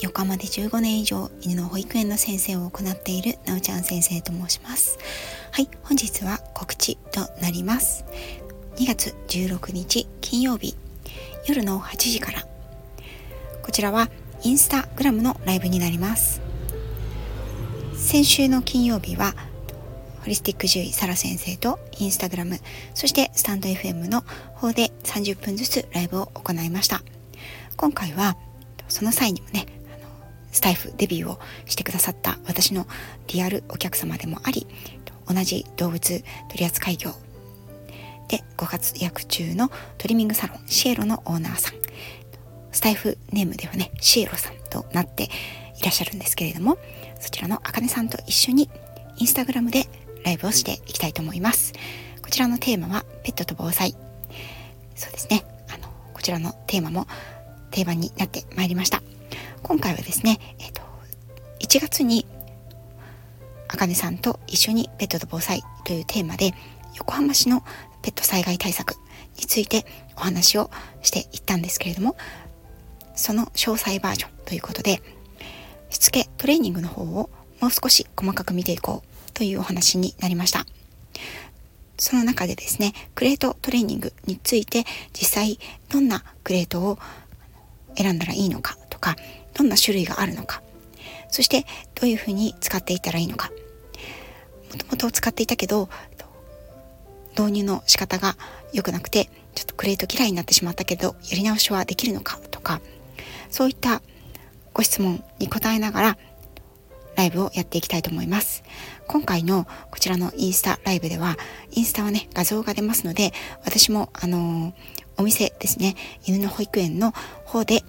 横浜で15年以上犬の保育園の先生を行っているなおちゃん先生と申します。はい本日は告知となります。2月16日金曜日夜の8時から。こちらはインスタグラムのライブになります。先週の金曜日はホリスティック獣医サラ先生とインスタグラムそしてスタンド FM の方で30分ずつライブを行いました。今回はその際にもねスタイフデビューをしてくださった私のリアルお客様でもあり同じ動物取扱業。でご活躍中のトリミングサロンシエロのオーナーさん。スタイフネームではねシエロさんとなっていらっしゃるんですけれどもそちらのあかねさんと一緒にインスタグラムでライブをしていきたいと思います。こちらのテーマはペットと防災。そうですね。あのこちらのテーマも定番になってまいりました。今回はですね、えっ、と、1月に、あかねさんと一緒にペットと防災というテーマで、横浜市のペット災害対策についてお話をしていったんですけれども、その詳細バージョンということで、しつけトレーニングの方をもう少し細かく見ていこうというお話になりました。その中でですね、クレートトレーニングについて実際どんなクレートを選んだらいいのかとか、どんな種類があるのか。そしてどういうふうに使っていたらいいのか。もともと使っていたけど導入の仕方が良くなくてちょっとクレート嫌いになってしまったけどやり直しはできるのか？とかそういったご質問に答えながらライブをやっていきたいと思います。今回のこちらのインスタライブでは、インスタはね、画像が出ますので、私もあのー、お店ですね、犬の保育園の方で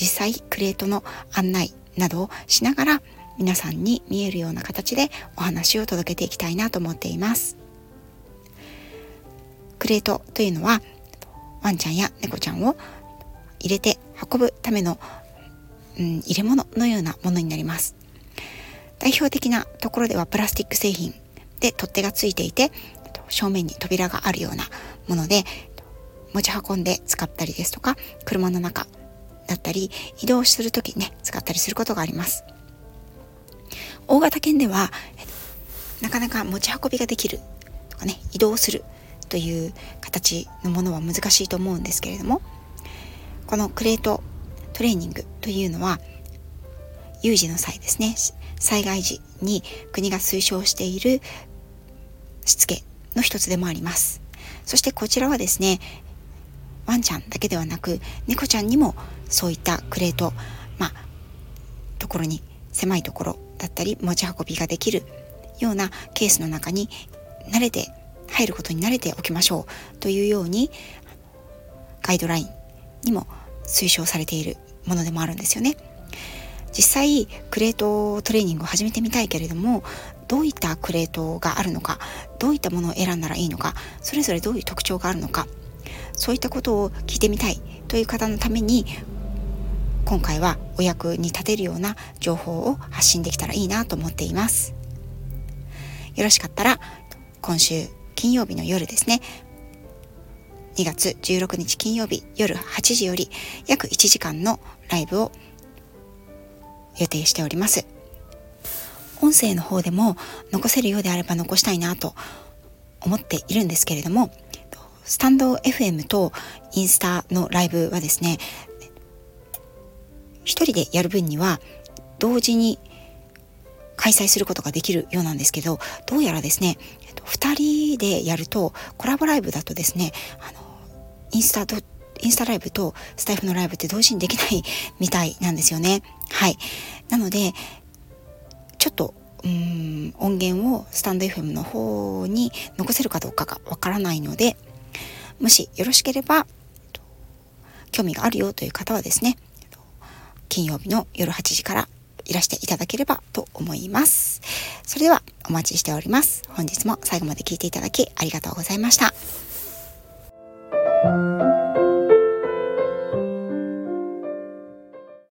実際クレートの案内などをしながら皆さんに見えるような形でお話を届けていきたいなと思っています。クレートというのはワンちゃんや猫ちゃんを入れて運ぶための、うん、入れ物のようなものになります。代表的なところではプラスチック製品で取っ手がついていて正面に扉があるようなもので持ち運んで使ったりですとか車の中だったり移動する時にね使ったりすることがあります。大型犬ではなかなか持ち運びができるとかね移動するという形のものは難しいと思うんですけれどもこのクレートトレーニングというのは有事の際ですね災害時に国が推奨しているしつけの一つでもあります。そしてこちらはですねワンちゃんだけではなく猫ちゃんにもそういったクレートまあところに狭いところだったり持ち運びができるようなケースの中に慣れて入ることに慣れておきましょうというようにガイドラインにも推奨されているものでもあるんですよね。実際クレートトレーニングを始めてみたいけれどもどういったクレートがあるのかどういったものを選んだらいいのかそれぞれどういう特徴があるのかそういったことを聞いてみたいという方のために今回はお役に立てるような情報を発信できたらいいなと思っています。よろしかったら今週金曜日の夜ですね。2月16日金曜日夜8時より約1時間のライブを予定しております。音声の方でも残せるようであれば残したいなと思っているんですけれどもスタンド FM とインスタのライブはですね、一人でやる分には同時に開催することができるようなんですけど、どうやらですね、二人でやると、コラボライブだとですね、あの、インスタと、インスタライブとスタイフのライブって同時にできないみたいなんですよね。はい。なので、ちょっとうん音源をスタンド FM の方に残せるかどうかがわからないのでもしよろしければ、興味があるよという方はですね、金曜日の夜8時からいらしていただければと思います。それではお待ちしております。本日も最後まで聞いていただきありがとうございました。